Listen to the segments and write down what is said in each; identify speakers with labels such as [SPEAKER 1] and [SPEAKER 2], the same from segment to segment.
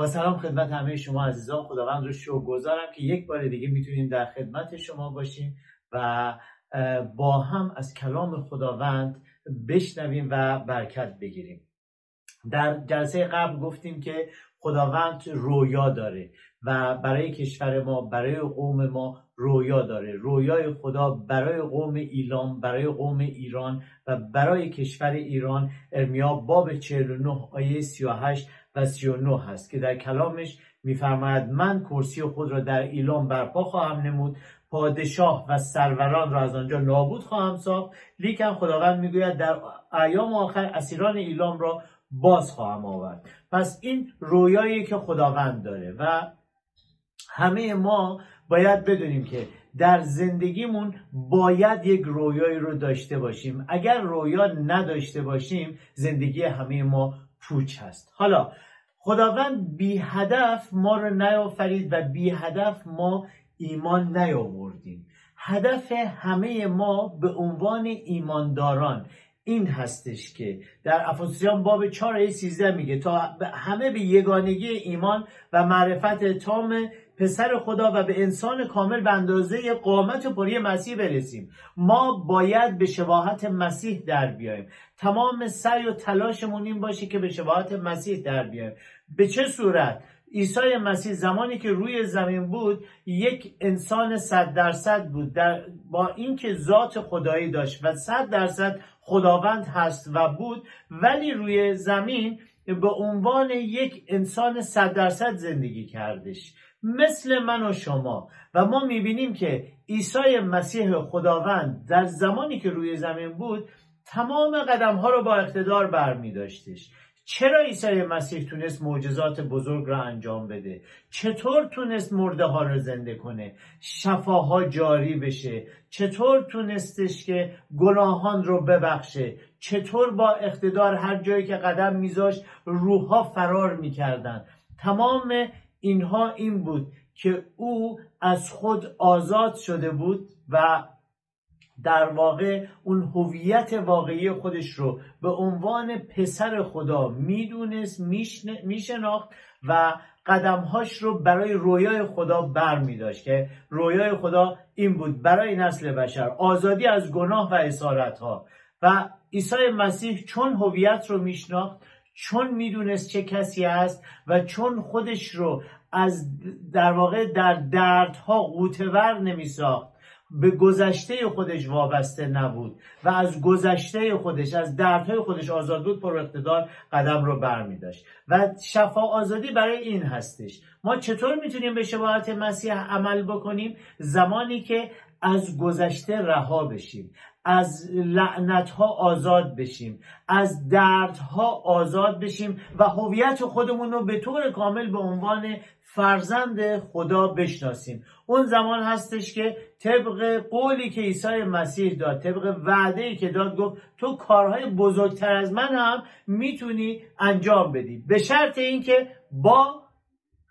[SPEAKER 1] با سلام خدمت همه شما عزیزان خداوند رو شو گذارم که یک بار دیگه می‌تونیم در خدمت شما باشیم و با هم از کلام خداوند بشنویم و برکت بگیریم. در جلسه قبل گفتیم که خداوند رویا داره و برای کشور ما برای قوم ما رویا داره. رویای خدا برای قوم ایلام برای قوم ایران و برای کشور ایران. ارمیا باب 49 آیه 38 و 39 هست که در کلامش میفرماید من کرسی خود را در ایلام برپا خواهم نمود پادشاه و سروران را از آنجا نابود خواهم ساخت لیکن خداوند می‌گوید در ایام آخر اسیران ایلام را باز خواهم آورد. پس این رویایی که خداوند داره و همه ما باید بدونیم که در زندگیمون باید یک رویایی رو داشته باشیم. اگر رویا نداشته باشیم زندگی همه ما پوچ هست. حالا خداوند بی هدف ما رو نیافرید و بی هدف ما ایمان نیاوردیم. هدف همه ما به عنوان ایمانداران این هستش که در افسوسیان باب 4 ای 13 میگه تا همه به یگانگی ایمان و معرفت تام پسر خدا و به انسان کامل به اندازه قامت پری مسیح برسیم. ما باید به شباهت مسیح در بیایم. تمام سعی و تلاشمون این باشه که به شباهت مسیح در بیایم. به چه صورت؟ عیسی مسیح زمانی که روی زمین بود یک انسان صد درصد بود. در با اینکه ذات خدایی داشت و صد درصد خداوند هست و بود ولی روی زمین به عنوان یک انسان صد درصد زندگی کردش. مثل من و شما. و ما می‌بینیم که عیسی مسیح خداوند در زمانی که روی زمین بود تمام قدم ها رو با اقتدار برمیداشتش. چرا عیسی مسیح تونست معجزات بزرگ را انجام بده؟ چطور تونست مرده ها رو زنده کنه؟ شفاها جاری بشه. چطور تونستش که گناهان رو ببخشه؟ چطور با اقتدار هر جایی که قدم میذاشت روحها فرار می‌کردن تمام اینها این بود که او از خود آزاد شده بود و در واقع اون هویت واقعی خودش رو به عنوان پسر خدا می‌دونست میشناخت و قدمهاش رو برای رویای خدا بر می داشت که رویای خدا این بود. برای نسل بشر آزادی از گناه و اسارت ها و عیسی مسیح چون هویت رو میشناخت چون می‌دونست چه کسی است و چون خودش رو از در واقع در دردها قوتور نمیساخت به گذشته خودش وابسته نبود و از گذشته خودش از دردهای خودش آزاد بود پر اقتدار قدم رو برمی داشت و شفا آزادی برای این هستش. ما چطور می‌تونیم به شباهت مسیح عمل بکنیم؟ زمانی که از گذشته رها بشیم. از لعنت ها آزاد بشیم از دردها آزاد بشیم و هویت خودمون رو به طور کامل به عنوان فرزند خدا بشناسیم. اون زمان هستش که طبق قولی که عیسی مسیح داد طبق وعده ای که داد گفت تو کارهای بزرگتر از من هم می‌تونی انجام بدی. به شرط اینکه با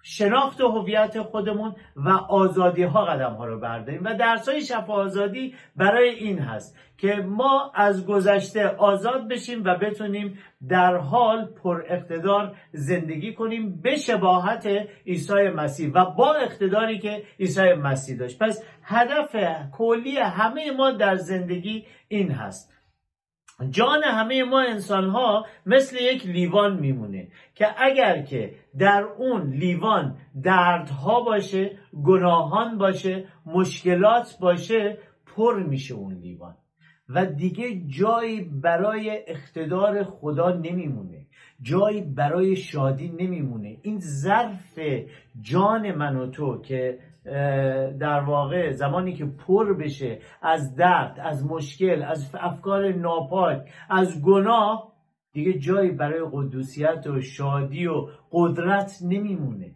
[SPEAKER 1] شناخت هویت خودمون و آزادی ها قدم ها رو برداریم. و درس های شفا آزادی برای این هست که ما از گذشته آزاد بشیم و بتونیم در حال پر اقتدار زندگی کنیم به شباهت عیسی مسیح و با اقتداری که عیسی مسیح داشت. پس هدف کلی همه ما در زندگی این هست. جان همه ما انسان ها مثل یک لیوان میمونه که اگر که در اون لیوان دردها باشه گناهان باشه مشکلات باشه پر میشه اون لیوان. و دیگه جایی برای اقتدار خدا نمیمونه. جایی برای شادی نمیمونه. این ظرف جان من و تو که در واقع زمانی که پر بشه از درد از مشکل از افکار ناپاک از گناه دیگه جایی برای قدوسیت و شادی و قدرت نمیمونه.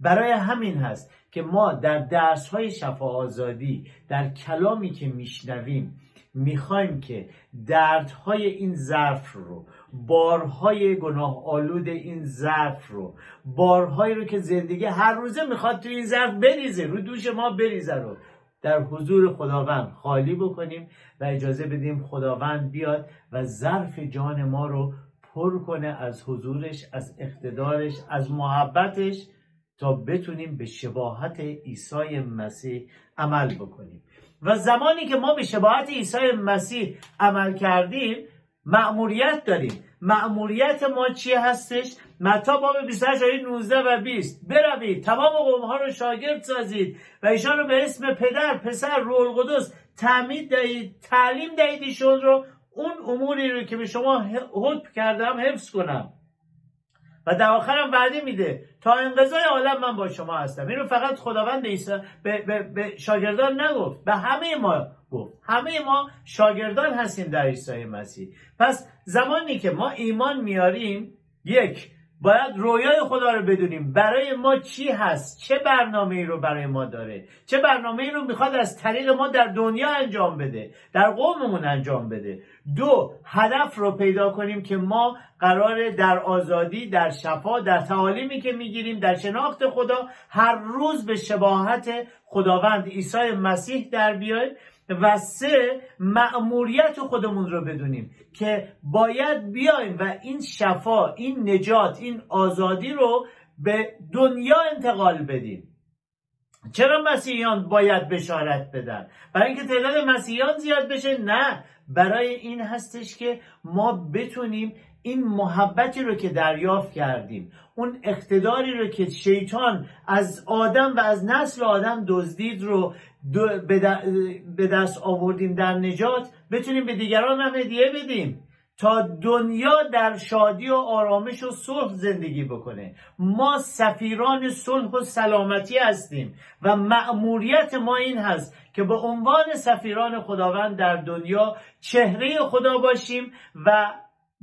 [SPEAKER 1] برای همین هست که ما در درس های شفا آزادی در کلامی که میشنویم می‌خوایم که دردهای این ظرف رو بارهای گناه آلود این ظرف رو بارهایی رو که زندگی هر روزه می‌خواد تو این ظرف بریزه رو دوش ما بریزه رو. در حضور خداوند خالی بکنیم و اجازه بدیم خداوند بیاد و ظرف جان ما رو پر کنه از حضورش از اقتدارش از محبتش تا بتونیم به شباهت عیسی مسیح عمل بکنیم. و زمانی که ما به شباهت عیسی مسیح عمل کردیم مأموریت داریم. مأموریت ما چی هستش؟ متا باب 28 آیه 19 و 20 بروید تمام قوم ها رو شاگرد سازید و ایشان رو به اسم پدر پسر روح القدس تعمید دهید تعلیم دهید ایشون رو. اون اموری رو که به شما حکم کردم حفظ کنم. و در آخرم وعده میده تا انقضای عالم من با شما هستم. این رو فقط خداوند عیسی به, به, به شاگردان نگفت. به همه ما گفت همه ما شاگردان هستیم در عیسی مسیح. پس زمانی که ما ایمان میاریم یک باید رویای خدا رو بدونیم برای ما چی هست چه برنامه ای رو برای ما داره چه برنامه ای رو می‌خواد از طریق ما در دنیا انجام بده در قوممون انجام بده. دو هدف رو پیدا کنیم که ما قرار در آزادی در شفا در تعالیمی که می‌گیریم در شناخت خدا هر روز به شباهت خداوند عیسی مسیح در بیایم. و سه مأموریت خودمون رو بدونیم که باید بیایم و این شفا این نجات این آزادی رو به دنیا انتقال بدیم. چرا مسیحیان باید بشارت بدن؟ برای اینکه تعداد مسیحیان زیاد بشه؟ نه. برای این هستش که ما بتونیم این محبتی رو که دریافت کردیم اون اقتداری رو که شیطان از آدم و از نسل آدم دزدید رو به دست آوردیم در نجات بتونیم به دیگران هم هدیه بدیم تا دنیا در شادی و آرامش و صلح زندگی بکنه. ما سفیران صلح و سلامتی هستیم و مأموریت ما این هست که به عنوان سفیران خداوند در دنیا چهره خدا باشیم و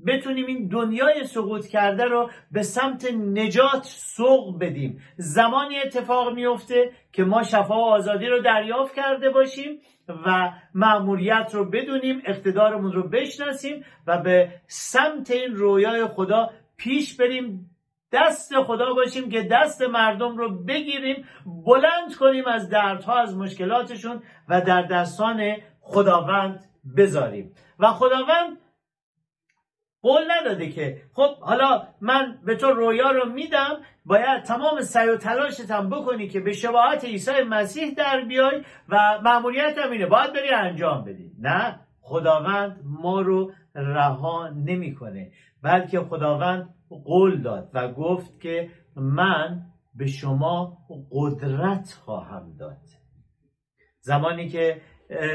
[SPEAKER 1] بتونیم این دنیای سقوط کرده رو به سمت نجات سوق بدیم. زمانی اتفاق میفته که ما شفا و آزادی رو دریافت کرده باشیم و معمولیت رو بدونیم اقتدارمون رو بشناسیم و به سمت این رویای خدا پیش بریم دست خدا باشیم که دست مردم رو بگیریم بلند کنیم از دردها از مشکلاتشون و در دستان خداوند بذاریم. و خداوند قول نداده که خب حالا من به تو رویا رو میدم باید تمام سعی و تلاشت هم بکنی که به شباهت عیسی مسیح در بیای و معمولیت هم اینه. باید بری انجام بدی. نه خداوند ما رو رها نمی‌کنه بلکه خداوند قول داد و گفت که من به شما قدرت خواهم داد. زمانی که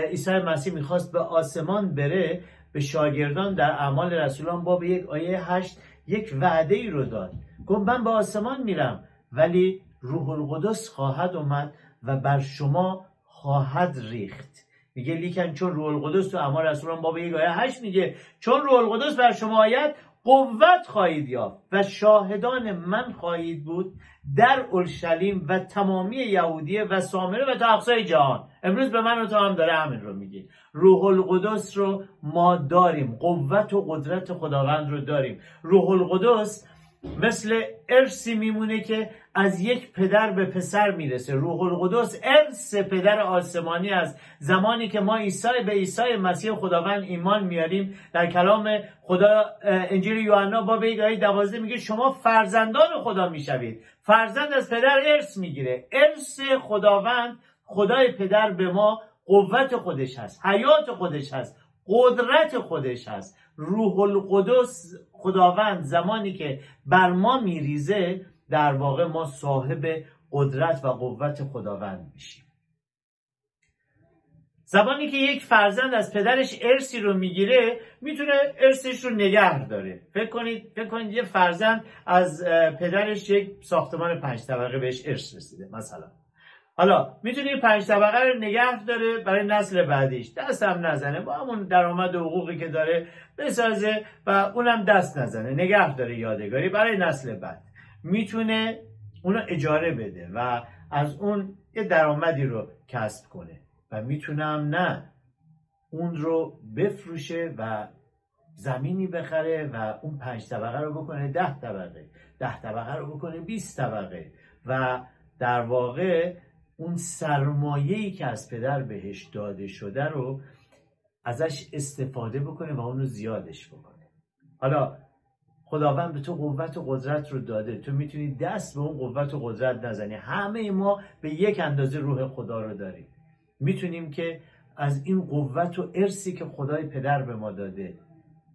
[SPEAKER 1] عیسی مسیح می‌خواست به آسمان بره به شاگردان در اعمال رسولان باب یک آیه هشت یک وعده ای رو داد. گفت من به آسمان میرم ولی روح القدس خواهد اومد و بر شما خواهد ریخت. میگه لیکن چون روح القدس تو اعمال رسولان باب یک آیه هشت میگه چون روح القدس بر شما آید قوت خواهید یافت و شاهدان من خواهید بود در اورشلیم و تمامی یهودیه و سامره و تا اقصای جهان. امروز به من و تو هم داره همین رو میگه روح القدس رو ما داریم. قوت و قدرت خداوند رو داریم. روح القدس مثل ارسی میمونه که از یک پدر به پسر می‌رسه. روح القدس ارث پدر آسمانی است. زمانی که ما عیسی به عیسی مسیح خداوند ایمان میاریم در کلام خدا انجیل یوحنا باب 1 دوازده میگه شما فرزندان خدا می‌شوید. فرزند از پدر ارث می‌گیره. ارث خداوند خدای پدر به ما قوت خودش هست حیات خودش هست قدرت خودش هست. روح القدس خداوند زمانی که بر ما میریزه در واقع ما صاحب قدرت و قوت خداوند میشیم. زمانی که یک فرزند از پدرش ارسی رو می‌گیره می‌تونه ارسش رو نگه داره. فکر کنید فکر کنید یه فرزند از پدرش یک ساختمان پنج طبقه بهش ارث رسیده مثلا. حالا می‌تونه پنج طبقه رو نگه داره برای نسل بعدیش. دست هم نزنه. با همون درآمد و حقوقی که داره بسازه و اونم دست نزنه. نگه داره یادگاری برای نسل بعد. می‌تونه اونو اجاره بده و از اون یه درآمدی رو کسب کنه. و می‌تونه هم نه اون رو بفروشه و زمینی بخره و اون پنج طبقه رو بکنه ده طبقه ده طبقه رو بکنه 20 طبقه. و در واقع اون سرمایه‌ای که از پدر بهش داده شده رو ازش استفاده بکنه و اونو زیادش بکنه. حالا خداوند به تو قوت و قدرت رو داده. تو می‌تونی دست به اون قوت و قدرت نزنی. همه ما به یک اندازه روح خدا رو داریم. می‌تونیم که از این قوت و ارسی که خدای پدر به ما داده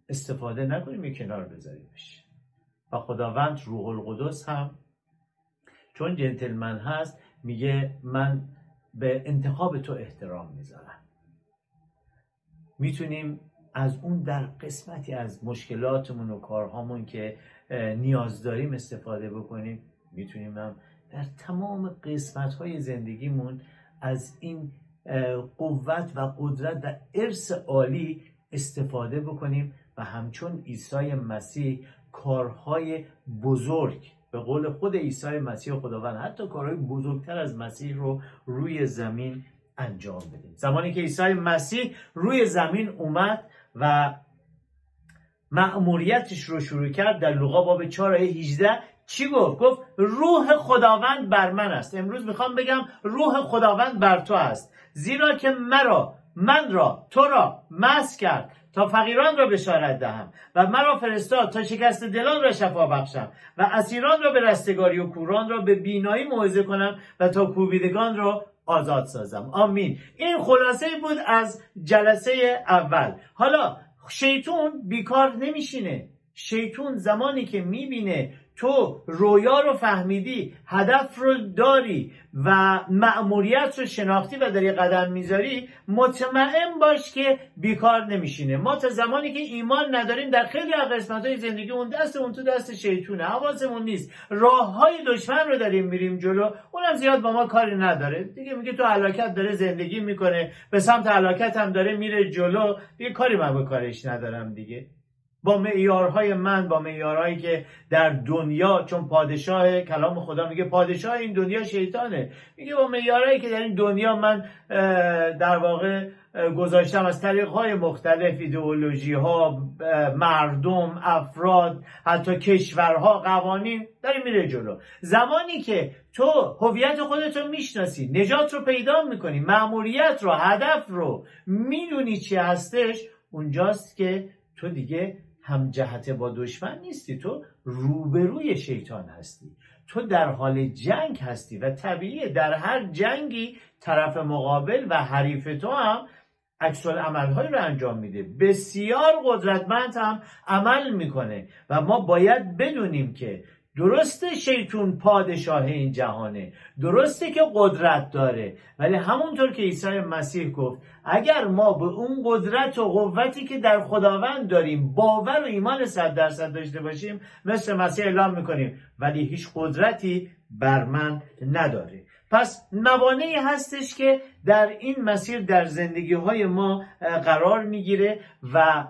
[SPEAKER 1] استفاده نکنیم یه کنار بذاریمش و خداوند روح القدس هم چون جنتلمن هست میگه من به انتخاب تو احترام می‌ذارم. می‌تونیم از اون در قسمتی از مشکلاتمون و کارهامون که نیاز داریم استفاده بکنیم می‌تونیم هم در تمام قسمت های زندگیمون از این قوت و قدرت و ارث عالی استفاده بکنیم و همچون عیسی مسیح کارهای بزرگ به قول خود عیسی مسیح خداوند حتی کارهای بزرگتر از مسیح رو روی زمین انجام بدیم. زمانی که عیسی مسیح روی زمین اومد و مأموریتش رو شروع کرد در لوقا باب 4 آیه 18 چی گفت؟ گفت روح خداوند بر من است. امروز می‌خوام بگم روح خداوند بر تو است. زیرا که مرا من را تو را مس کرد تا فقیران را بشارت دهم و مرا فرستاد تا شکست دلان را شفا بخشم و اسیران را به رستگاری و کوران را به بینایی موعظه کنم و تا کوبیدگان را آزاد سازم. آمین. این خلاصه بود از جلسه اول. حالا شیطون بیکار نمیشینه. شیطون زمانی که می‌بینه تو رویا رو فهمیدی هدف رو داری و مأموریت رو شناختی و داری قدم می‌ذاری مطمئن باش که بیکار نمیشینه. ما تا زمانی که ایمان نداریم در خیلی از قسمت های زندگی اون دست اون تو دست شیطونه. حواسمون نیست. راه های دشمن رو داریم میریم جلو. اونم زیاد با ما کاری نداره. دیگه میگه تو علاکت داره زندگی می‌کنه. به سمت علاکت هم داره میره جلو. دیگه کاری من به کارش ندارم دیگه. با معیارهای من با معیارهایی که در دنیا چون پادشاه کلام خدا میگه پادشاه این دنیا شیطانه. میگه با معیارهایی که در این دنیا من در واقع گذاشتم از طریق های مختلف ایدئولوژی ها مردم افراد حتی کشورها قوانین داره میره جلو. زمانی که تو هویت خودت رو می‌شناسی نجات رو پیدا می‌کنی معمولیت رو هدف رو می‌دونی چی هستش اونجاست که تو دیگه هم جهت با دشمن نیستی تو روبروی شیطان هستی. تو در حال جنگ هستی و طبیعیه در هر جنگی طرف مقابل و حریف تو هم عکس عملهایی رو انجام میده. بسیار قدرتمند هم عمل می‌کنه و ما باید بدونیم که درسته شیطون پادشاه این جهانه. درسته که قدرت داره. ولی همونطور که عیسی مسیح گفت اگر ما به اون قدرت و قوتی که در خداوند داریم باور و ایمان صد درصد داشته باشیم مثل مسیح اعلام می‌کنیم. ولی هیچ قدرتی بر من نداره. پس موانعی هستش که در این مسیر در زندگی های ما قرار می‌گیره و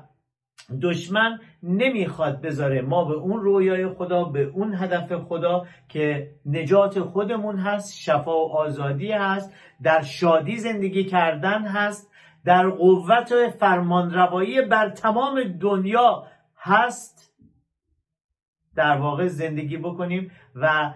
[SPEAKER 1] دشمن نمی‌خواد بذاره ما به اون رویای خدا به اون هدف خدا که نجات خودمون هست شفا و آزادی هست در شادی زندگی کردن هست در قوت فرمانروایی بر تمام دنیا هست. در واقع زندگی بکنیم و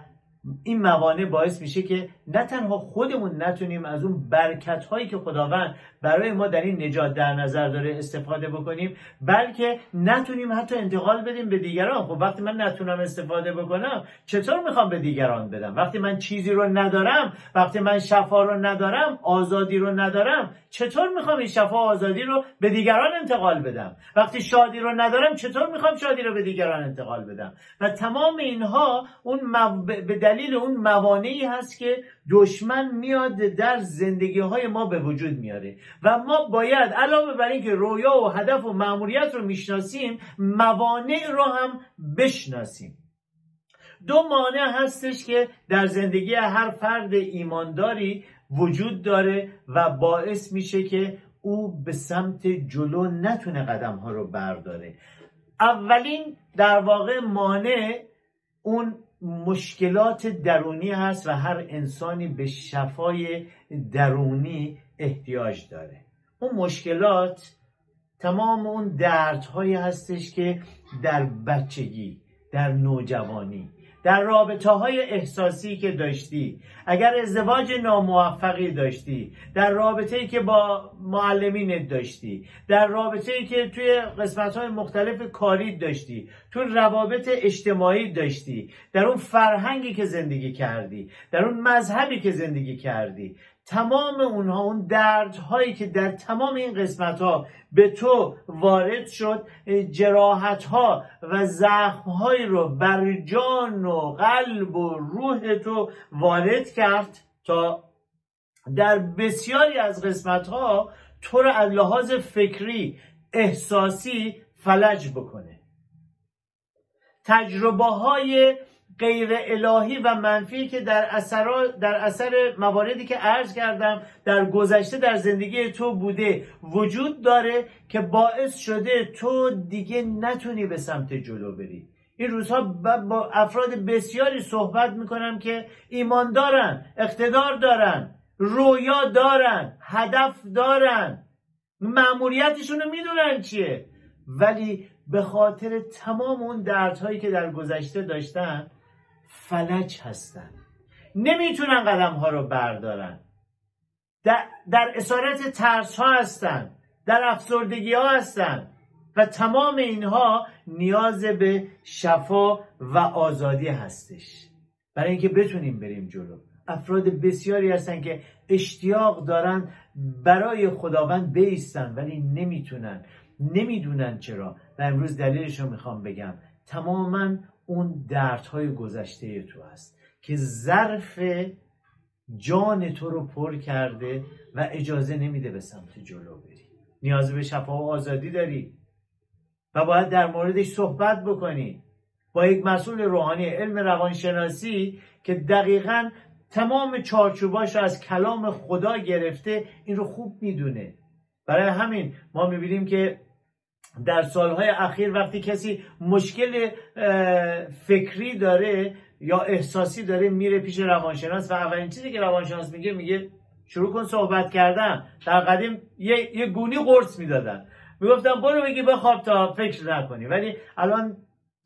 [SPEAKER 1] این موانع باعث میشه که نه تنها خودمون نتونیم از اون برکت هایی که خداوند برای ما در این نجات در نظر داره استفاده بکنیم بلکه نتونیم حتی انتقال بدیم به دیگران. خب وقتی من نتونم استفاده بکنم چطور می‌خوام به دیگران بدم؟ وقتی من چیزی رو ندارم وقتی من شفا رو ندارم آزادی رو ندارم چطور می‌خوام این شفا آزادی رو به دیگران انتقال بدم؟ وقتی شادی رو ندارم چطور می‌خوام شادی رو به دیگران انتقال بدم؟ و تمام اینها اون به دلیل اون موانعی هست که دشمن میاد در زندگی های ما به وجود میاره و ما باید علاوه بر اینکه رویا و هدف و معمولیت رو می‌شناسیم موانع رو هم بشناسیم. دو مانع هستش که در زندگی هر فرد ایمانداری وجود داره و باعث میشه که او به سمت جلو نتونه قدم ها رو برداره. اولین در واقع مانع اون مشکلات درونی هست و هر انسانی به شفای درونی احتیاج داره. اون مشکلات تمام اون دردهایی هستش که در بچگی در نوجوانی در رابطه های احساسی که داشتی. اگر ازدواج ناموفقی داشتی. در رابطه ای که با معلمینت داشتی. در رابطه ای که توی قسمت های مختلف کاری داشتی. تو روابط اجتماعی داشتی. در اون فرهنگی که زندگی کردی. در اون مذهبی که زندگی کردی. تمام اونها اون دردهایی که در تمام این قسمت ها به تو وارد شد جراحت ها و زخم هایی رو بر جان و قلب و روح تو وارد کرد تا در بسیاری از قسمت ها تو رو از لحاظ فکری احساسی فلج بکنه. تجربه های غیر الهی و منفی که در اثر, در اثر مواردی که عرض کردم در گذشته در زندگی تو بوده وجود داره که باعث شده تو دیگه نتونی به سمت جلو بری. این روزها با افراد بسیاری صحبت می‌کنم که ایمان دارن اقتدار دارن رویا دارن هدف دارن. معمولیتشون رو می‌دونن چیه؟ ولی به خاطر تمام اون دردهایی که در گذشته داشتن فلج هستن. نمی‌تونن قدم ها رو بردارن. در, در اسارت ترس ها هستن. در افسردگی ها هستن. و تمام اینها نیاز به شفا و آزادی هستش. برای اینکه بتونیم بریم جلو. افراد بسیاری هستن که اشتیاق دارن برای خداوند بیستن ولی نمی‌تونن. نمی‌دونن چرا. و امروز دلیلش رو می‌خوام بگم. تماما اون دردهای گذشته تو هست که ظرف جان تو رو پر کرده و اجازه نمیده به سمت جلو بری. نیاز به شفا و آزادی داری و باید در موردش صحبت بکنی. با یک مسئول روحانی علم روانشناسی که دقیقا تمام چارچوباش رو از کلام خدا گرفته این رو خوب می‌دونه. برای همین ما می‌بینیم که در سالهای اخیر وقتی کسی مشکل فکری داره یا احساسی داره میره پیش روانشناس و اولین چیزی که روانشناس میگه میگه شروع کن صحبت کردن. در قدیم یه, یه گونی قرص می‌دادن. می‌گفتن برو بگی بخواب تا فکر نکنی. ولی الان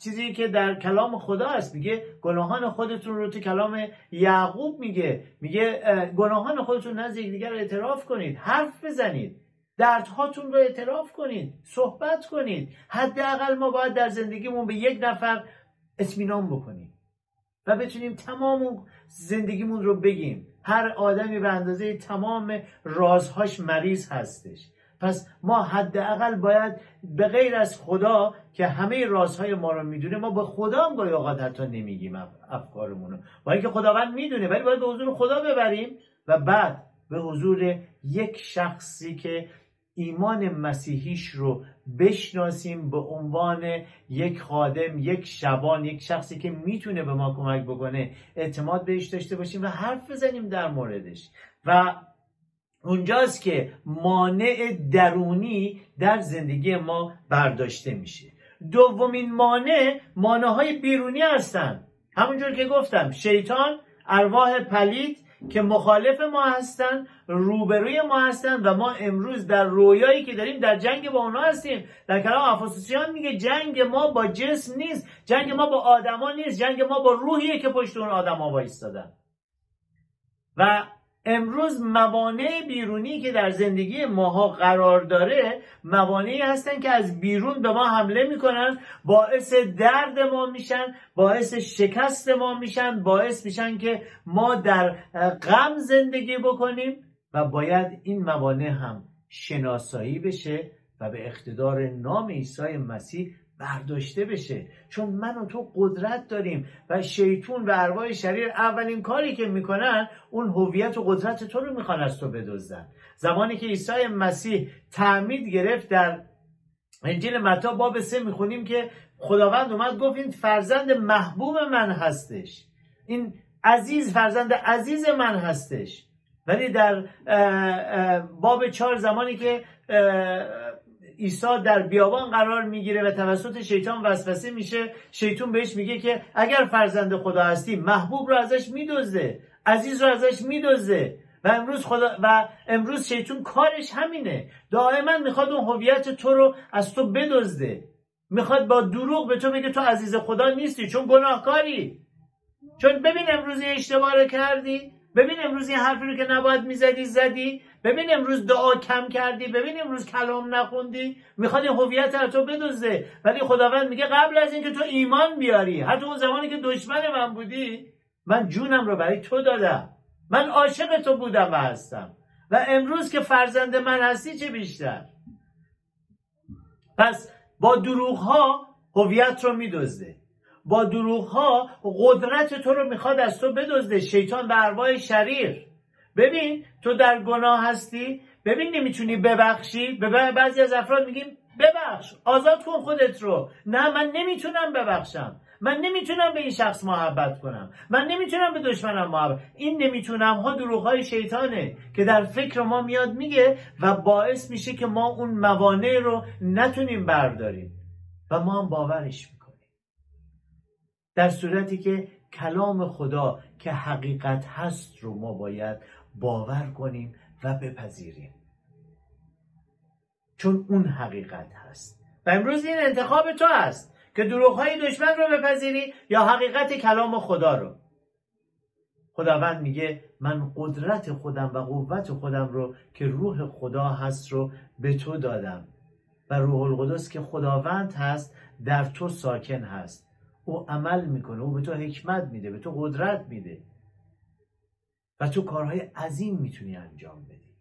[SPEAKER 1] چیزی که در کلام خدا هست میگه گناهان خودتون رو تو کلام یعقوب میگه. میگه گناهان خودتون نزد دیگر اعتراف کنید. حرف بزنید. دردهاتون رو اعتراف کنید صحبت کنید. حداقل ما باید در زندگیمون به یک نفر اطمینان بکنیم و بتونیم تمام زندگیمون رو بگیم. هر آدمی به اندازه تمام رازهاش مریض هستش. پس ما حداقل باید به غیر از خدا که همه رازهای ما رو می‌دونه ما به خدا هم گاهی اوقات حتی نمیگیم افکارمون رو با اینکه خداوند می‌دونه ولی باید به حضور خدا ببریم و بعد به حضور یک شخصی که ایمان مسیحیش رو بشناسیم به عنوان یک خادم یک شبان یک شخصی که می‌تونه به ما کمک بکنه. اعتماد بهش داشته باشیم و حرف بزنیم در موردش. و اونجاست که مانع درونی در زندگی ما برداشته میشه. دومین مانع مانع های بیرونی هستن. همونجور که گفتم شیطان ارواح پلید که مخالف ما هستن روبروی ما هستن و ما امروز در رویایی که داریم در جنگ با اونا هستیم. در کلام افسوسیان میگه جنگ ما با جسم نیست جنگ ما با آدما نیست جنگ ما با روحیه که پشت اون آدما وایستادن. و امروز موانع بیرونی که در زندگی ماها قرار داره موانعی هستن که از بیرون به ما حمله می‌کنن باعث درد ما میشن باعث شکست ما میشن باعث میشن که ما در غم زندگی بکنیم و باید این موانع هم شناسایی بشه و به اقتدار نام عیسی مسیح برداشته بشه. چون من و تو قدرت داریم و شیطون و ارواح شریر اولین کاری که می‌کنن اون هویت و قدرت تو رو می‌خوان از تو بدزدن. زمانی که عیسی مسیح تعمید گرفت در انجیل متا باب سه می‌خونیم که خداوند اومد گفت این فرزند محبوب من هستش. این عزیز فرزند عزیز من هستش. ولی در باب چهار زمانی که عیسی در بیابان قرار می‌گیره و توسط شیطان وسوسه میشه. شیطان بهش میگه که اگر فرزند خدا هستی محبوب رو ازش میدزده عزیز رو ازش میدزده. و امروز خدا و امروز شیطان کارش همینه. دائما می‌خواد اون هویت تو رو از تو بدزده. می‌خواد با دروغ به تو بگه تو عزیز خدا نیستی چون گناهکاری. چون ببین امروز اشتباه کردی ببین امروز این حرفی رو که نباید می‌زدی زدی. ببین امروز دعا کم کردی ببین امروز کلام نخوندی. می‌خواد این هویت از تو بدوزه. ولی خداوند میگه قبل از اینکه تو ایمان بیاری حتی اون زمانی که دشمن من بودی من جونم رو برای تو دادم. من عاشق تو بودم و هستم. و امروز که فرزند من هستی چه بیشتر؟ پس با دروغ ها هویت رو میدزده با دروغ ها قدرت تو رو می‌خواد از تو بدزده شیطان به ارواح شریر. ببین تو در گناه هستی؟ ببین نمی‌تونی ببخشی؟ به بعضی از افراد میگیم ببخش آزاد کن خودت رو. نه من نمی‌تونم ببخشم. من نمی‌تونم به این شخص محبت کنم. من نمی‌تونم به دشمنم محبت این نمی‌تونم. ها دروغ های شیطانه که در فکر ما میاد میگه و باعث میشه که ما اون موانع رو نتونیم برداریم. و ما هم باورش می‌کنیم. در صورتی که کلام خدا که حقیقت هست رو ما باید باور کنیم و بپذیریم. چون اون حقیقت هست. و امروز این انتخاب تو هست که های دشمن رو بپذیری یا حقیقت کلام خدا رو. خداوند میگه من قدرت خودم و قوت خودم رو که روح خدا هست رو به تو دادم. و روح القدس که خداوند هست در تو ساکن هست. او عمل می‌کنه او به تو حکمت میده به تو قدرت میده. و تو کارهای عظیم می‌تونی انجام بدی.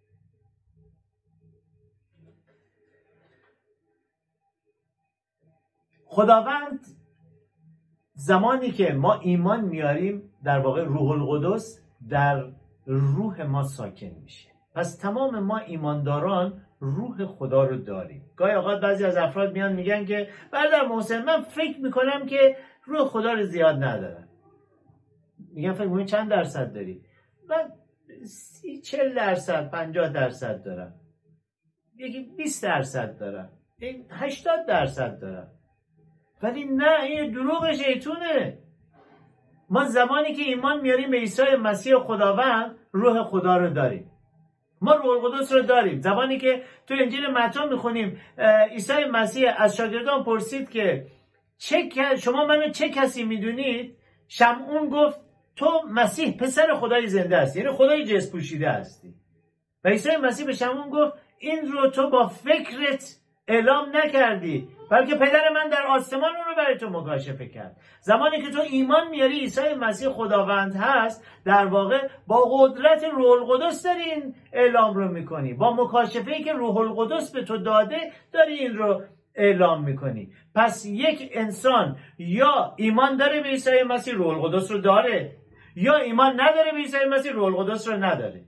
[SPEAKER 1] خداوند زمانی که ما ایمان میاریم در واقع روح القدس در روح ما ساکن میشه. پس تمام ما ایمانداران روح خدا رو داریم. گاهی اوقات بعضی از افراد میان میگن که برادر محسن من فکر می‌کنم که روح خدا رو زیاد ندارم. میگن فکر می‌کنی چند درصد داری؟ من سی چل درصد پنجاه درصد دارم. یکی 20 درصد دارم. این هشتاد درصد دارم. ولی نه این دروغ شیطونه. ما زمانی که ایمان میاریم به عیسی مسیح خداوند روح خدا رو داریم. ما روح القدس رو داریم. زمانی که تو انجیل متی می‌خونیم عیسی مسیح از شاگردان پرسید که چه شما منو چه کسی می‌دونید؟ شمعون گفت تو مسیح پسر خدای زنده هستی یعنی خدای جس پوشیده هستی. و عیسی مسیح به شمعون گفت این رو تو با فکرت اعلام نکردی بلکه پدر من در آسمان اون رو برای تو مکاشفه کرد. زمانی که تو ایمان میاری عیسی مسیح خداوند هست در واقع با قدرت روح القدس داری این اعلام رو می‌کنی. با مکاشفه ای که روح القدس به تو داده داری این رو اعلام می‌کنی. پس یک انسان یا ایمان داره به عیسی مسیح روح القدس رو داره. یا ایمان نداره به عیسی مسیح روح القدس رو نداره.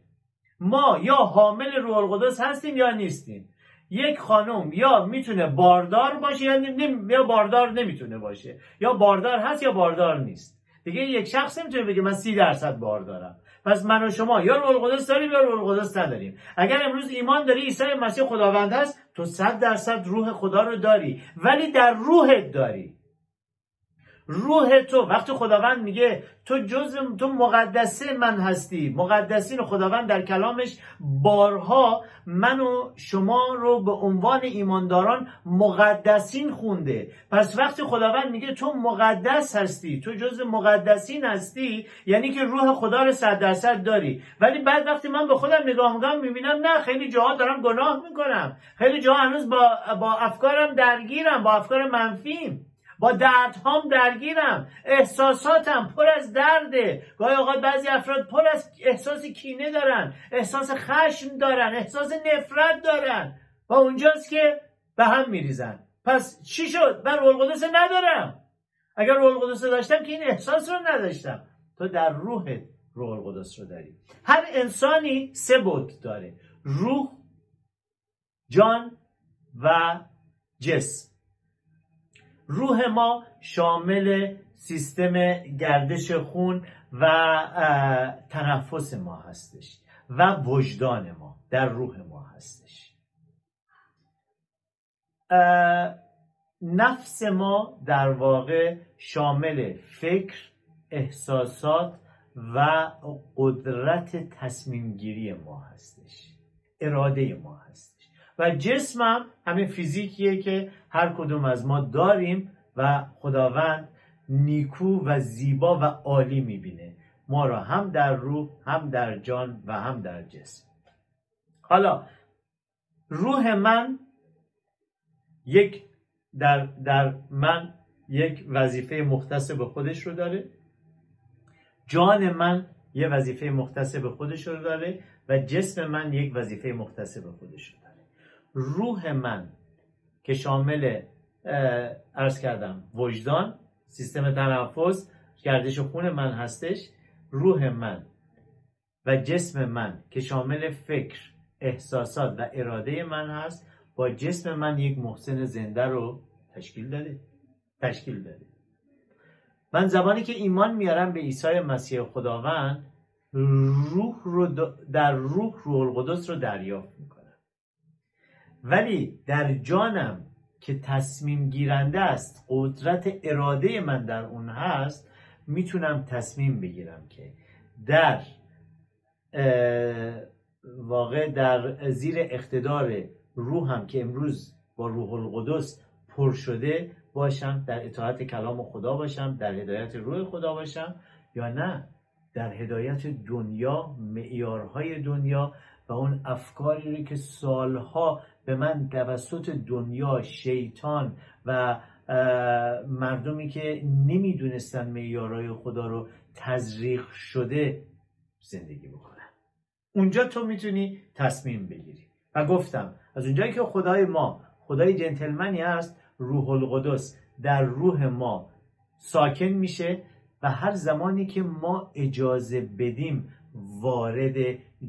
[SPEAKER 1] ما یا حامل روح القدس هستیم یا نیستیم. یک خانم یا می‌تونه باردار باشه یا, یا باردار نمی‌تونه باشه. یا باردار هست یا باردار نیست. دیگه یک شخص نمی‌تونه بگه من سی درصد باردارم. پس من و شما یا روح القدس داریم یا روح القدس نداریم. اگر امروز ایمان داری عیسی مسیح خداوند هست تو صد درصد روح خدا رو داری. ولی در روحت داری. روح تو. وقتی خداوند میگه تو جز تو مقدسه من هستی. مقدسین خداوند در کلامش بارها من و شما رو به عنوان ایمانداران مقدسین خونده. پس وقتی خداوند میگه تو مقدس هستی تو جز مقدسین هستی یعنی که روح خدا رو صد درصد داری. ولی بعد وقتی من به خودم نگاه می‌کنم می‌بینم نه خیلی جاها دارم گناه می‌کنم. خیلی جاها هنوز با, با افکارم درگیرم با افکار منفیم. با دردهام درگیرم احساساتم پر از درده. گاهی اوقات بعضی افراد پر از احساس کینه دارن احساس خشم دارن احساس نفرت دارن. و اونجاست که به هم میریزن. پس چی شد؟ من رول قدس ندارم. اگر رول قدس داشتم که این احساس رو نداشتم. تو در روح رول قدس رو داری. هر انسانی سه بود داره. روح جان و جسم. روح ما شامل سیستم گردش خون و تنفس ما هستش و وجدان ما در روح ما هستش. نفس ما در واقع شامل فکر احساسات و قدرت تصمیم گیری ما هستش. اراده ما هست. و جسمم همین فیزیکیه که هر کدوم از ما داریم و خداوند نیکو و زیبا و عالی می‌بینه. ما را هم در روح هم در جان و هم در جسم. حالا روح من یک در, در من یک وظیفه مختص به خودش رو داره. جان من یه وظیفه مختص به خودش رو داره و جسم من یک وظیفه مختص به خودش رو روح من که شامل ارز کردم وجدان سیستم تنفس گردش خون من هستش روح من و جسم من که شامل فکر احساسات و اراده من هست با جسم من یک محسن زنده رو تشکیل داده. تشکیل داده. من زمانی که ایمان میارم به عیسی مسیح خداوند روح رو در روح روح القدس رو دریافت می‌کنم. ولی در جانم که تصمیم گیرنده است قدرت اراده من در اون هست می‌تونم تصمیم بگیرم که در واقع در زیر اقتدار روحم که امروز با روح القدس پر شده باشم در اطاعت کلام خدا باشم در هدایت روح خدا باشم یا نه در هدایت دنیا معیارهای دنیا و اون افکاری که سالها به من توسط دنیا شیطان و مردمی که نمی‌دونستن معیارهای خدا رو تزریق شده زندگی بکنن. اونجا تو می‌تونی تصمیم بگیری. و گفتم از اونجایی که خدای ما خدای جنتلمنی هست روح القدس در روح ما ساکن میشه و هر زمانی که ما اجازه بدیم وارد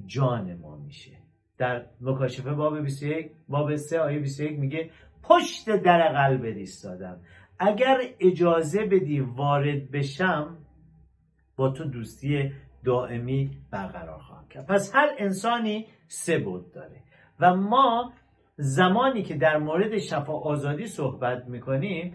[SPEAKER 1] جان ما میشه. در مکاشفه باب 21 باب 3 آیه 21 میگه پشت در قلب ایستادم اگر اجازه بدی وارد بشم با تو دوستی دائمی برقرار خواهم کرد. پس هر انسانی سه بود داره. و ما زمانی که در مورد شفا آزادی صحبت می‌کنیم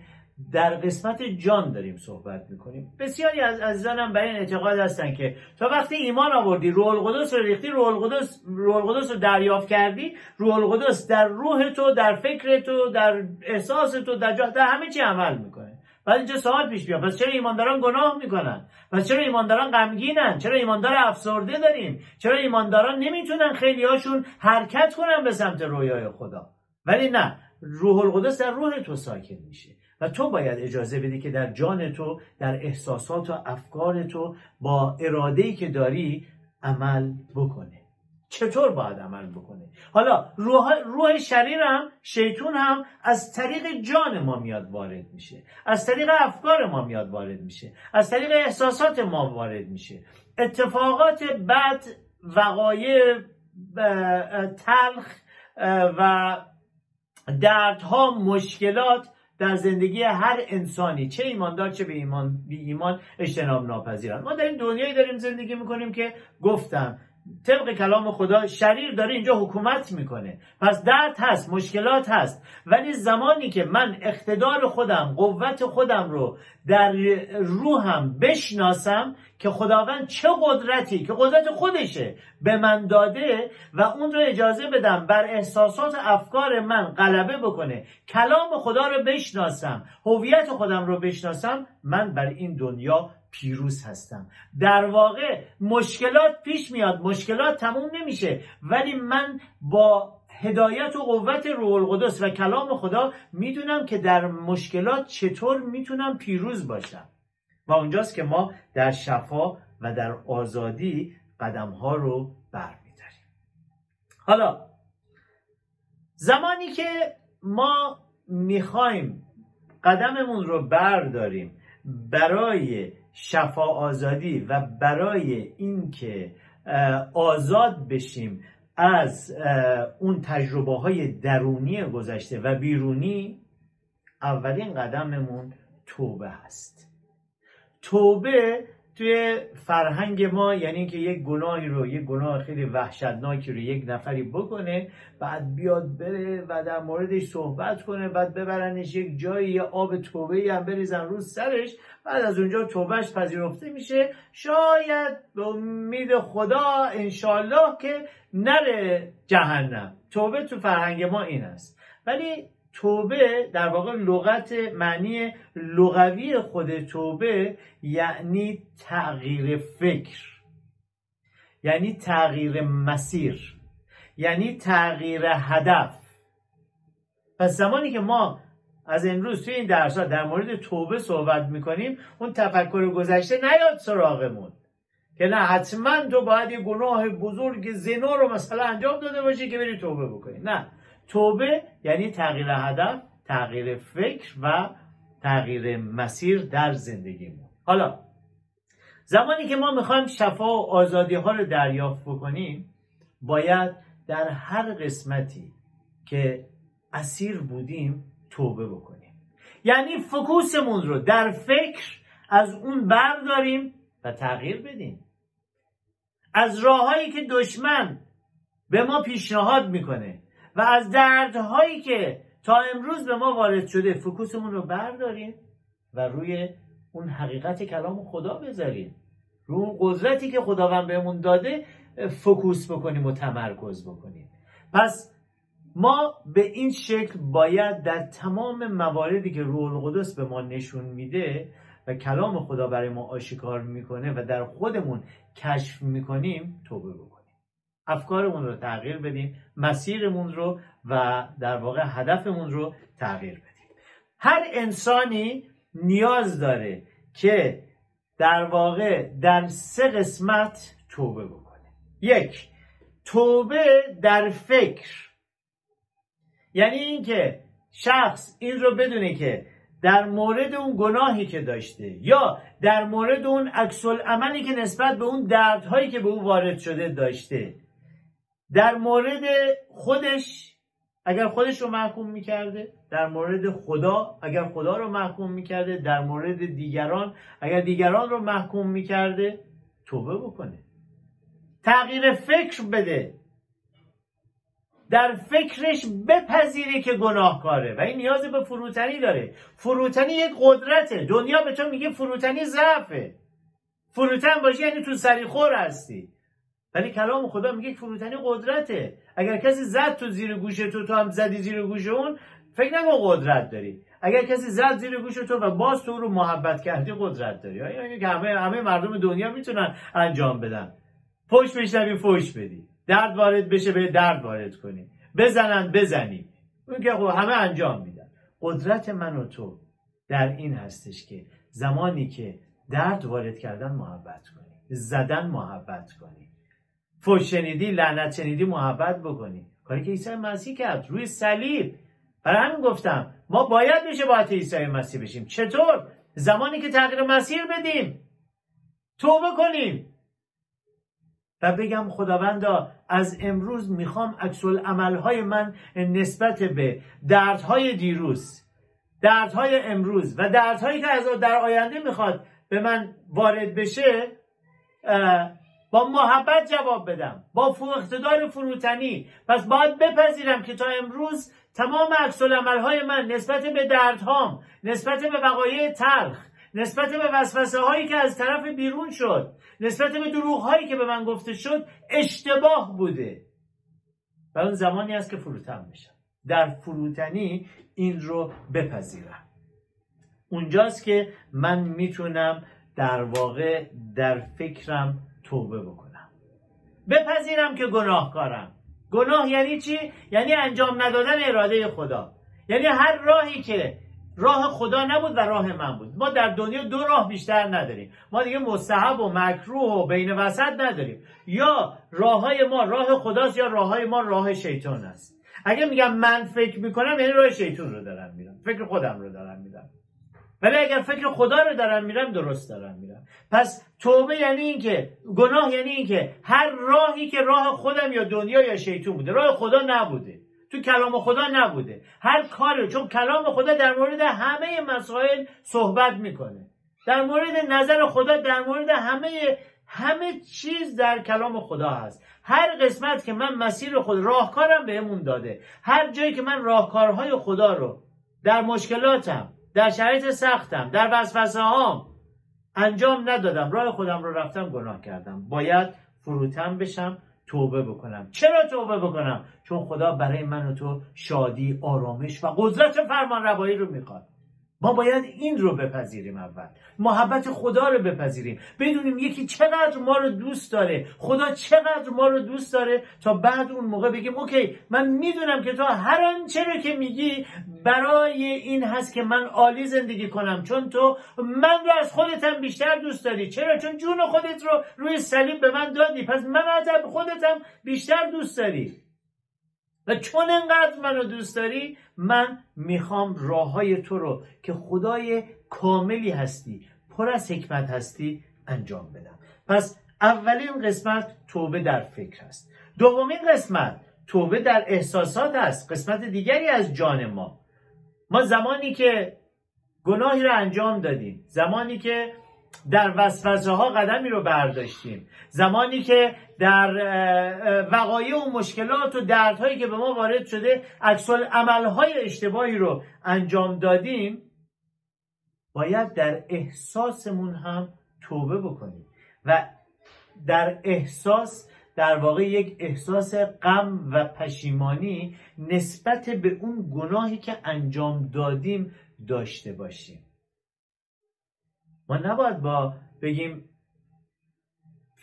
[SPEAKER 1] در قسمت جان داریم صحبت می‌کنیم. بسیاری از عزیزانم برای این اعتقاد هستن که تا وقتی ایمان آوردی روح القدس رو ریختی روح القدس روح القدس رو دریافت کردی روح القدس در روح تو در فکر تو در احساس تو در, در همه چی عمل می‌کنه. بعد اینجا سوال پیش بیاد پس چرا ایمانداران گناه می‌کنن؟ پس چرا ایمانداران غمگینن؟ چرا ایماندار افسرده داریم؟ چرا ایمانداران نمی‌تونن خیلی هاشون حرکت کنن به سمت رویای خدا؟ ولی نه روح القدس در روح تو ساکن میشه. و تو باید اجازه بدی که در جان تو در احساسات و افکار تو با اراده که داری عمل بکنه. چطور باید عمل بکنه؟ حالا روح, روح شریر هم شیطون هم از طریق جان ما میاد وارد میشه. از طریق افکار ما میاد وارد میشه. از طریق احساسات ما وارد میشه. اتفاقات بد وقایع تلخ و دردها مشکلات در زندگی هر انسانی چه ایماندار چه به ایمان بی ایمان اجتناب ناپذیرند ما در این دنیایی داریم زندگی می‌کنیم که گفتم طبق کلام خدا شریر داره اینجا حکومت می‌کنه. پس درد هست مشکلات هست ولی زمانی که من اقتدار خودم قوت خودم رو در روحم بشناسم که خداوند چه قدرتی که قدرت خودشه به من داده و اون رو اجازه بدم بر احساسات افکار من غلبه بکنه. کلام خدا رو بشناسم هویت خودم رو بشناسم من بر این دنیا پیروز هستم. در واقع مشکلات پیش میاد مشکلات تموم نمیشه ولی من با هدایت و قوت روح القدس و کلام خدا می‌دونم که در مشکلات چطور می‌تونم پیروز باشم. و اونجاست که ما در شفا و در آزادی قدم ها رو برمیداریم. حالا زمانی که ما می‌خوایم قدممون رو برداریم برای شفا آزادی و برای اینکه آزاد بشیم از اون تجربه های درونی گذشته و بیرونی اولین قدممون توبه هست. توبه توی فرهنگ ما یعنی اینکه یک گناهی رو یک گناه خیلی وحشتناکی رو یک نفری بکنه بعد بیاد بره و در موردش صحبت کنه بعد ببرنش یک جایی یا آب توبه هم بریزن رو سرش بعد از اونجا توبهش پذیرفته میشه. شاید به امید خدا انشالله که نره جهنم. توبه تو فرهنگ ما این است. ولی توبه در واقع لغت معنی لغوی خود توبه یعنی تغییر فکر یعنی تغییر مسیر یعنی تغییر هدف. پس زمانی که ما از امروز توی این درس در مورد توبه صحبت می‌کنیم اون تفکر گذشته نیاد سراغمون. که نه حتما تو باید یه گناه بزرگ زنا رو مثلا انجام داده باشی که بری توبه بکنی. نه. توبه یعنی تغییر هدف تغییر فکر و تغییر مسیر در زندگیمون. حالا زمانی که ما می‌خوایم شفا و آزادی ها رو دریافت بکنیم باید در هر قسمتی که اسیر بودیم توبه بکنیم. یعنی فکوسمون رو در فکر از اون برداریم و تغییر بدیم. از راههایی که دشمن به ما پیشنهاد می‌کنه و از دردهایی که تا امروز به ما وارد شده فکوسمون رو برداریم و روی اون حقیقت کلام خدا بذاریم. رو اون قدرتی که خداوند بهمون داده فکوس بکنیم و تمرکز بکنیم. پس ما به این شکل باید در تمام مواردی که روح القدس به ما نشون میده و کلام خدا برای ما آشکار می‌کنه و در خودمون کشف می‌کنیم توبه بکنیم. افکارمون رو تغییر بدیم مسیرمون رو و در واقع هدفمون رو تغییر بدیم. هر انسانی نیاز داره که در واقع در سه قسمت توبه بکنه. یک توبه در فکر. یعنی اینکه شخص این رو بدونه که در مورد اون گناهی که داشته یا در مورد اون عکس عملی که نسبت به اون دردهایی که به او وارد شده داشته در مورد خودش اگر خودش رو محکوم می‌کرده در مورد خدا اگر خدا رو محکوم می‌کرده در مورد دیگران اگر دیگران رو محکوم می‌کرده توبه بکنه. تغییر فکر بده. در فکرش بپذیره که گناهکاره و این نیاز به فروتنی داره. فروتنی یک قدرته. دنیا به تو میگه فروتنی ضعفه. فروتن باشی یعنی تو سریخور هستی. ولی کلام خدا میگه فروتنی قدرته. اگر کسی زد تو زیر گوش تو تو هم زدی زیر گوش اون فکر نکن قدرت داری. اگر کسی زد زیر گوش تو و باز تو رو محبت کردی قدرت داری. یعنی که همه همه مردم دنیا می‌تونن انجام بدن. پشت بشنوی فوش بدی. درد وارد بشه به درد وارد کنی. بزنن بزنی. اون که خب همه انجام میدن. قدرت من و تو در این هستش که زمانی که درد وارد کردن محبت کنی. زدن محبت کنی. فوش شنیدی لعنت شنیدی محبت بکنی. کاری که عیسی مسیح کرد روی صلیب. برای همین گفتم ما باید بشه با عیسی مسیح بشیم. چطور؟ زمانی که تغییر مسیر بدیم. توبه کنیم. و بگم خداوندا از امروز می‌خوام عکس عملهای من نسبت به دردهای دیروز دردهای امروز و دردهایی که از در آینده می‌خواد به من وارد بشه با محبت جواب بدم. با اقتدار فروتنی. پس باید بپذیرم که تا امروز تمام عکس های من نسبت به دردهام نسبت به وقایع تلخ نسبت به وسوسه هایی که از طرف بیرون شد نسبت به دروغ هایی که به من گفته شد اشتباه بوده. و اون زمانی است که فروتن بشم در فروتنی این رو بپذیرم. اونجاست که من می‌تونم در واقع در فکرم توبه بکنم. بپذیرم که گناهکارم. گناه یعنی چی؟ یعنی انجام ندادن اراده خدا. یعنی هر راهی که راه خدا نبود و راه من بود. ما در دنیا دو راه بیشتر نداریم. ما دیگه مستحب و مکروه و بین وسط نداریم. یا راه های ما راه خداست یا راه های ما راه شیطان است. اگه میگم من فکر می‌کنم یعنی راه شیطان رو دارم میرم. فکر خودم رو دارم میرم. ولی اگر فکر خدا رو دارم میرم درست دارم میرم. پس توبه یعنی اینکه گناه یعنی اینکه هر راهی که راه خودم یا دنیا یا شیطون بوده راه خدا نبوده. تو کلام خدا نبوده. هر کاری چون کلام خدا در مورد همه مسائل صحبت می‌کنه. در مورد نظر خدا در مورد همه همه چیز در کلام خدا هست. هر قسمت که من مسیر خود راهکارم بهمون داده. هر جایی که من راهکارهای خدا رو در مشکلاتم در شرایط سختم در وسوسه هام انجام ندادم. راه خودم رو رفتم گناه کردم. باید فروتن بشم توبه بکنم. چرا توبه بکنم؟ چون خدا برای من و تو شادی آرامش و قدرت فرمان روایی رو می‌خواد. ما باید این رو بپذیریم اول. محبت خدا رو بپذیریم. بدونیم یکی چقدر ما رو دوست داره. خدا چقدر ما رو دوست داره تا بعد اون موقع بگیم اوکی من می‌دونم که تو هر آنچه رو که میگی برای این هست که من عالی زندگی کنم. چون تو من رو از خودتم بیشتر دوست داری. چرا؟ چون جون خودت رو روی صلیب به من دادی. پس من از خودتم بیشتر دوست داری. و چون انقدر منو دوست داری من می‌خوام راه های تو رو که خدای کاملی هستی پر از حکمت هستی انجام بدم. پس اولین قسمت توبه در فکر است. دومین قسمت توبه در احساسات است قسمت دیگری از جان ما. ما زمانی که گناهی رو انجام دادیم زمانی که در وسوسه ها قدمی رو برداشتیم. زمانی که در وقایع و مشکلات و دردهایی که به ما وارد شده عکسال عملهای اشتباهی رو انجام دادیم باید در احساسمون هم توبه بکنیم و در احساس در واقع یک احساس غم و پشیمانی نسبت به اون گناهی که انجام دادیم داشته باشیم. ما نباید با بگیم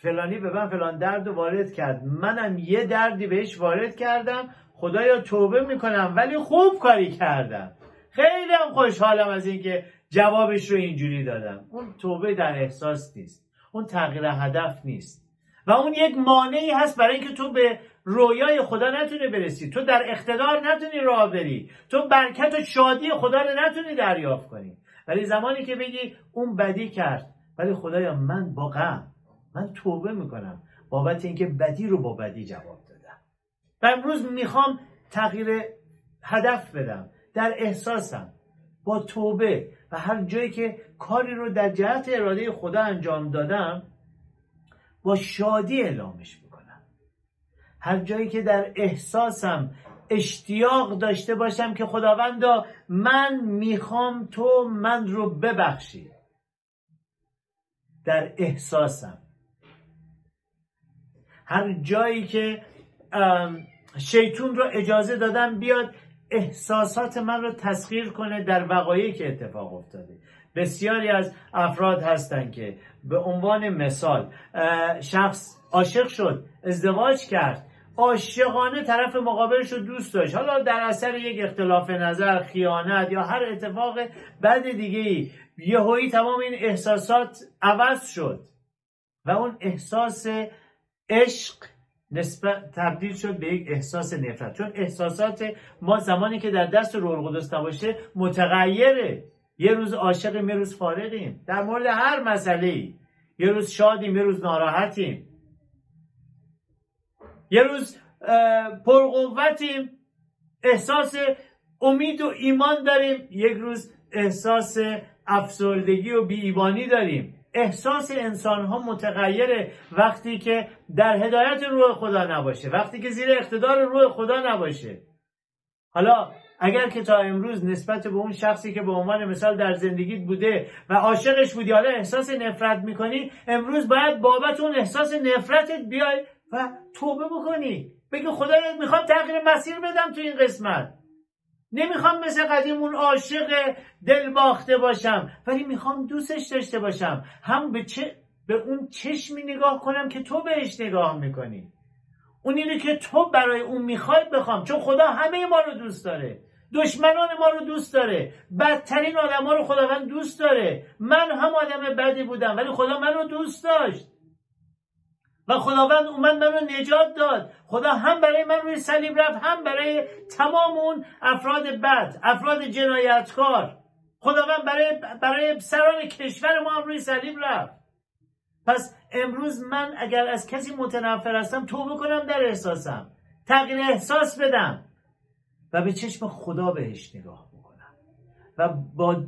[SPEAKER 1] فلانی به من فلان درد وارد کرد. منم یه دردی بهش وارد کردم. خدایا توبه می‌کنم ولی خوب کاری کردم. خیلی هم خوشحالم از اینکه جوابش رو اینجوری دادم. اون توبه در احساس نیست. اون تغییر هدف نیست. و اون یک مانعی هست برای اینکه تو به رویای خدا نتونی برسی. تو در اقتدار نتونی راه بری. تو برکت و شادی خدا رو نتونی دریافت کنی. ولی زمانی که بگی اون بدی کرد ولی خدایا من با غم من توبه می‌کنم بابت اینکه بدی رو با بدی جواب دادم. و امروز می‌خوام تغییر هدف بدم. در احساسم با توبه و هر جایی که کاری رو در جهت اراده خدا انجام دادم با شادی اعلامش می‌کنم. هر جایی که در احساسم اشتیاق داشته باشم که خداوندا من می‌خوام تو من رو ببخشی. در احساسم. هر جایی که شیطون رو اجازه دادم بیاد احساسات من رو تسخیر کنه در وقایعی که اتفاق افتاده. بسیاری از افراد هستند که به عنوان مثال شخص عاشق شد ازدواج کرد. عاشقانه طرف مقابلش رو دوست داشت. حالا در اثر یک اختلاف نظر خیانت یا هر اتفاق بد دیگه ای یهویی تمام این احساسات عوض شد و اون احساس عشق نسبت تبدیل شد به یک احساس نفرت. چون احساسات ما زمانی که در دست روح القدس نباشه متغیره. یه روز عاشقیم یه روز فارغیم. در مورد هر مسئله یه روز شادیم یه روز ناراحتیم. یه روز پرقوتیم احساس امید و ایمان داریم. یک روز احساس افسردگی و بیایبانی داریم. احساس انسان ها متغیره وقتی که در هدایت روح خدا نباشه وقتی که زیر اقتدار روح خدا نباشه. حالا اگر که تا امروز نسبت به اون شخصی که به عنوان مثال در زندگیت بوده و عاشقش بودی حالا احساس نفرت می‌کنی امروز باید بابت اون احساس نفرتت بیای و توبه بکنی. بگی خدایا می‌خوام تغییر مسیر بدم تو این قسمت. نمی‌خوام مثل قدیم اون عاشق دل باخته باشم ولی می‌خوام دوستش داشته باشم. هم به, چه، به اون چشمی نگاه کنم که تو بهش نگاه می‌کنی. اون اینه که تو برای اون می‌خوای بخوام چون خدا همه ما رو دوست داره. دشمنان ما رو دوست داره. بدترین آدم ها رو خداوند دوست داره. من هم آدم بدی بودم ولی خدا من رو دوست داشت. و خداوند اومد من رو نجات داد. خدا هم برای من روی صلیب رفت هم برای تمام اون افراد بد افراد جنایتکار. خداوند برای برای سران کشور ما هم روی صلیب رفت. پس امروز من اگر از کسی متنفر هستم توبه کنم در احساسم. تغییر احساس بدم. و به چشم خدا بهش نگاه بکنم. و با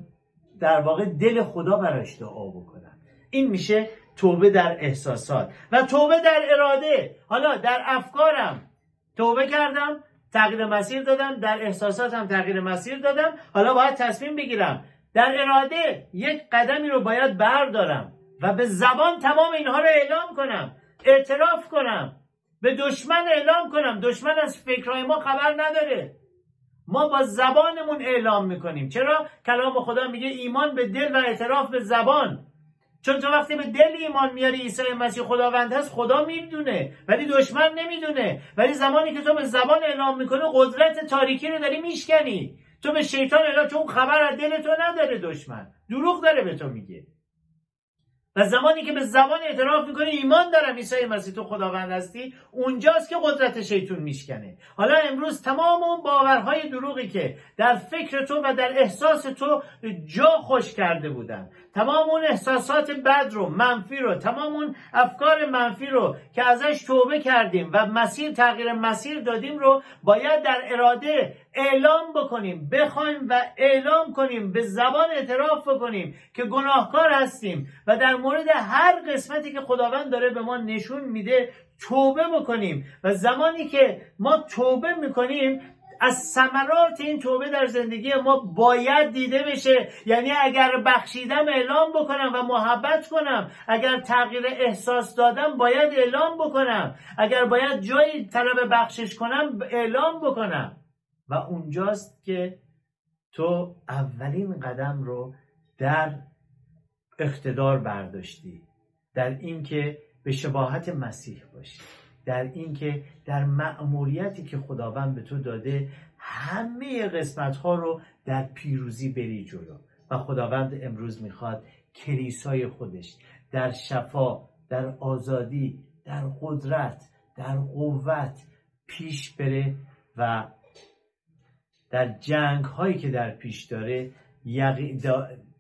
[SPEAKER 1] در واقع دل خدا براش دعا بکنم. این میشه توبه در احساسات و توبه در اراده. حالا در افکارم توبه کردم تغییر مسیر دادم در احساساتم تغییر مسیر دادم. حالا باید تصمیم بگیرم. در اراده یک قدمی رو باید بردارم و به زبان تمام اینها رو اعلام کنم اعتراف کنم به دشمن اعلام کنم. دشمن از فکرهای ما خبر نداره. ما با زبانمون اعلام می‌کنیم. چرا؟ کلام خدا میگه ایمان به دل و اعتراف به زبان. چون تو وقتی به دل ایمان میاری عیسی مسیح خداوند هست خدا می‌دونه ولی دشمن نمی‌دونه. ولی زمانی که تو به زبان اعلام می‌کنی قدرت تاریکی رو داری میشکنی. تو به شیطان اعلام چون خبر از دل تو نداره دشمن. دروغ داره به تو میگه. و زمانی که به زبان اعتراف می‌کنی ایمان دارم عیسی مسیح تو خداوند هستی اونجاست که قدرت شیطون میشکنه. حالا امروز تمام اون باورهای دروغی که در فکر تو و در احساس تو جا خوش کرده بودن تمام اون احساسات بد رو منفی رو تمام اون افکار منفی رو که ازش توبه کردیم و مسیر تغییر مسیر دادیم رو باید در اراده اعلام بکنیم بخوایم و اعلام کنیم به زبان اعتراف بکنیم که گناهکار هستیم و در مورد هر قسمتی که خداوند داره به ما نشون میده توبه بکنیم. و زمانی که ما توبه می‌کنیم از ثمرات این توبه در زندگی ما باید دیده بشه. یعنی اگر بخشیدم اعلام بکنم و محبت کنم اگر تغییر احساس دادم باید اعلام بکنم. اگر باید جایی طلب بخشش کنم اعلام بکنم. و اونجاست که تو اولین قدم رو در اقتدار برداشتی در اینکه به شباهت مسیح باشی در اینکه در مأموریتی که خداوند به تو داده همه قسمت ها رو در پیروزی بری جلو. و خداوند امروز می‌خواد کلیسای خودش در شفا در آزادی در قدرت در قوت پیش بره و در جنگ هایی که در پیش داره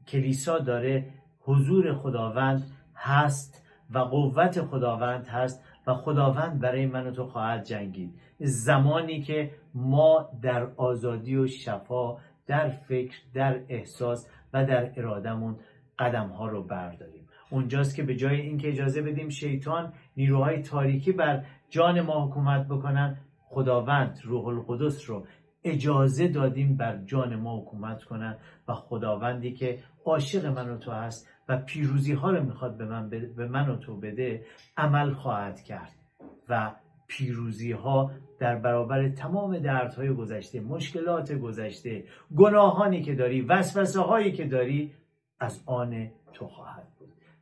[SPEAKER 1] کلیسا داره حضور خداوند هست و قوت خداوند هست و خداوند برای من و تو خواهد جنگید. زمانی که ما در آزادی و شفا در فکر در احساس و در ارادمون قدم ها رو برداریم. اونجاست که به جای اینکه اجازه بدیم شیطان نیروهای تاریکی بر جان ما حکومت بکنن خداوند روح القدس رو اجازه دادیم بر جان ما حکومت کنن و خداوندی که عاشق من و تو هست و پیروزی ها رو می‌خواد به من, به من و تو بده عمل خواهد کرد. و پیروزی ها در برابر تمام دردهای گذشته مشکلات گذشته گناهانی که داری وسوسه هایی که داری از آن تو خواهد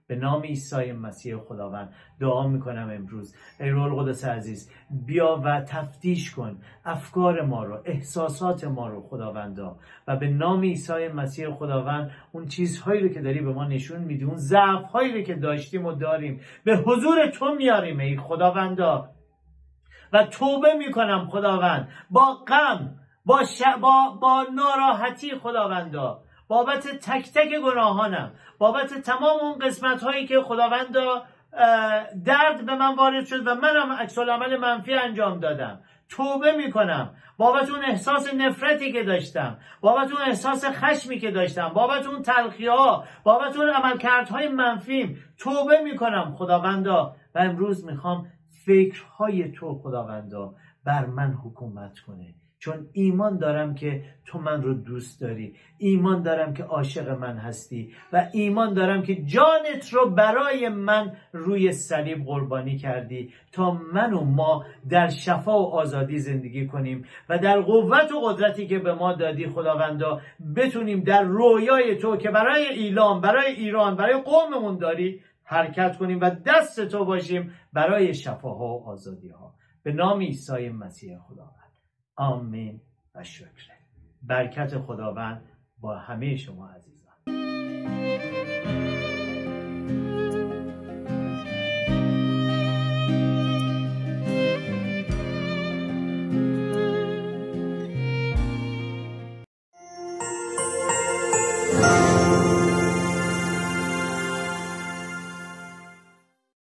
[SPEAKER 1] به نام عیسی مسیح خداوند دعا می‌کنم امروز. ای رول قدس عزیز بیا و تفتیش کن افکار ما رو احساسات ما رو خداوندا و به نام عیسی مسیح خداوند اون چیزهایی رو که داری به ما نشون میدی اون ضعف هایی رو که داشتیم و داریم به حضور تو میاریم ای خداوندا. و توبه می‌کنم خداوند با غم با, با, با ناراحتی خداوندا. بابت تک تک گناهانم. بابت تمام اون قسمت هایی که خداوند درد به من وارد شد و منم عکس عمل منفی انجام دادم. توبه می‌کنم. بابت اون احساس نفرتی که داشتم. بابت اون احساس خشمی که داشتم. بابت اون تلخی ها بابت اون عملکردهای منفیم. توبه می‌کنم خداوندا. و امروز می‌خوام فکرهای تو خداوندا بر من حکومت کنه چون ایمان دارم که تو من رو دوست داری. ایمان دارم که عاشق من هستی. و ایمان دارم که جانت رو برای من روی صلیب قربانی کردی. تا من و ما در شفا و آزادی زندگی کنیم و در قوت و قدرتی که به ما دادی خداوندا بتونیم در رویای تو که برای ایلام برای ایران برای قوممون داری حرکت کنیم و دست تو باشیم برای شفاها و آزادی ها به نام عیسی مسیح خداوند آمین و شکر. برکت خداوند با همه شما عزیز.